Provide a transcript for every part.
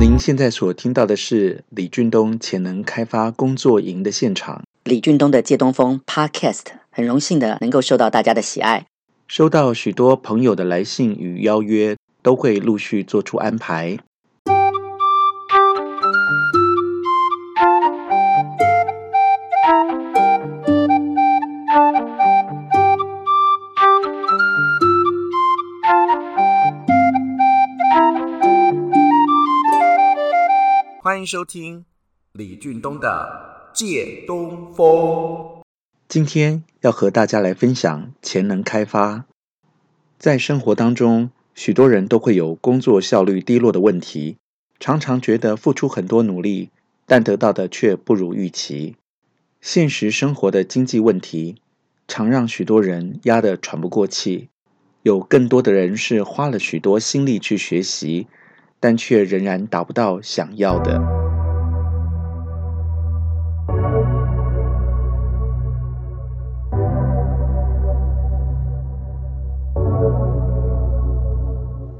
您现在所听到的是李俊东潜能开发工作营的现场。李俊东的借东风 Podcast 很荣幸的能够受到大家的喜爱，收到许多朋友的来信与邀约，都会陆续做出安排。欢迎收听李俊东的借东风。今天要和大家来分享潜能开发。在生活当中，许多人都会有工作效率低落的问题，常常觉得付出很多努力，但得到的却不如预期。现实生活的经济问题，常让许多人压得喘不过气。有更多的人是花了许多心力去学习。但却仍然达不到想要的。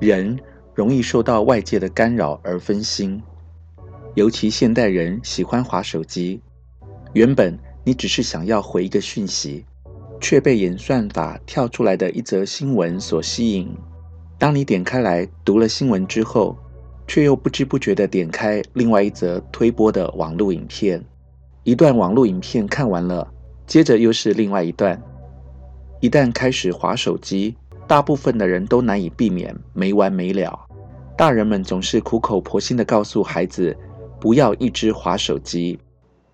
人容易受到外界的干扰而分心，尤其现代人喜欢滑手机。原本你只是想要回一个讯息，却被演算法跳出来的一则新闻所吸引。当你点开来读了新闻之后，却又不知不觉地点开另外一则推播的网络影片，一段网络影片看完了，接着又是另外一段。一旦开始滑手机，大部分的人都难以避免没完没了。大人们总是苦口婆心地告诉孩子不要一直划手机，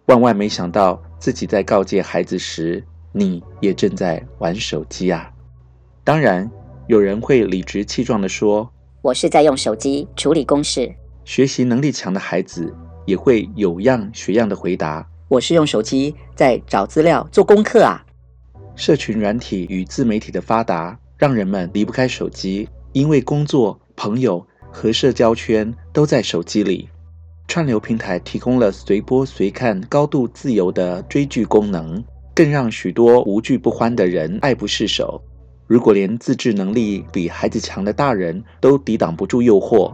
万万没想到自己在告诫孩子时，你也正在玩手机啊！当然，有人会理直气壮地说。我是在用手机处理公事。学习能力强的孩子也会有样学样的回答：“我是用手机在找资料做功课啊。”社群软体与自媒体的发达，让人们离不开手机，因为工作、朋友和社交圈都在手机里。串流平台提供了随播随看、高度自由的追剧功能，更让许多无剧不欢的人爱不释手。如果连自制能力比孩子强的大人都抵挡不住诱惑，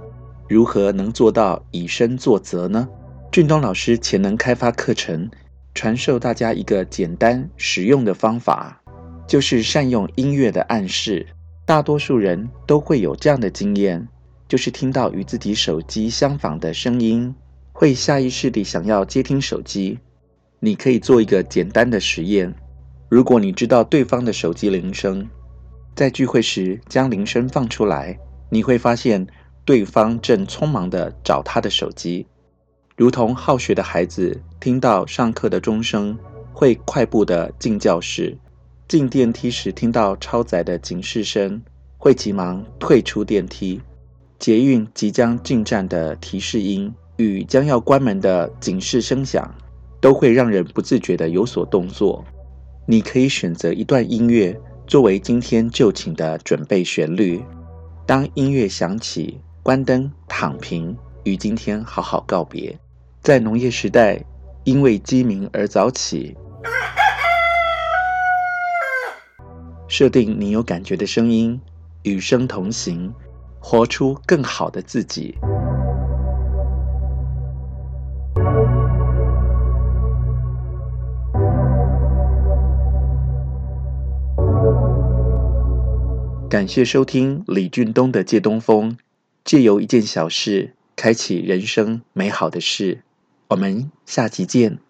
如何能做到以身作则呢？俊东老师潜能开发课程传授大家一个简单实用的方法，就是善用音乐的暗示。大多数人都会有这样的经验，就是听到与自己手机相仿的声音，会下意识地想要接听手机。你可以做一个简单的实验：如果你知道对方的手机铃声，在聚会时将铃声放出来，你会发现对方正匆忙地找他的手机，如同好学的孩子听到上课的钟声会快步地进教室，进电梯时听到超载的警示声会急忙退出电梯，捷运即将进站的提示音与将要关门的警示声响都会让人不自觉地有所动作。你可以选择一段音乐。作为今天就寝的准备旋律，当音乐响起，关灯躺平，与今天好好告别。在农业时代，因为鸡鸣而早起，设定你有感觉的声音，与生同行，活出更好的自己。感谢收听李俊东的借东风，借由一件小事开启人生美好的事。我们下集见。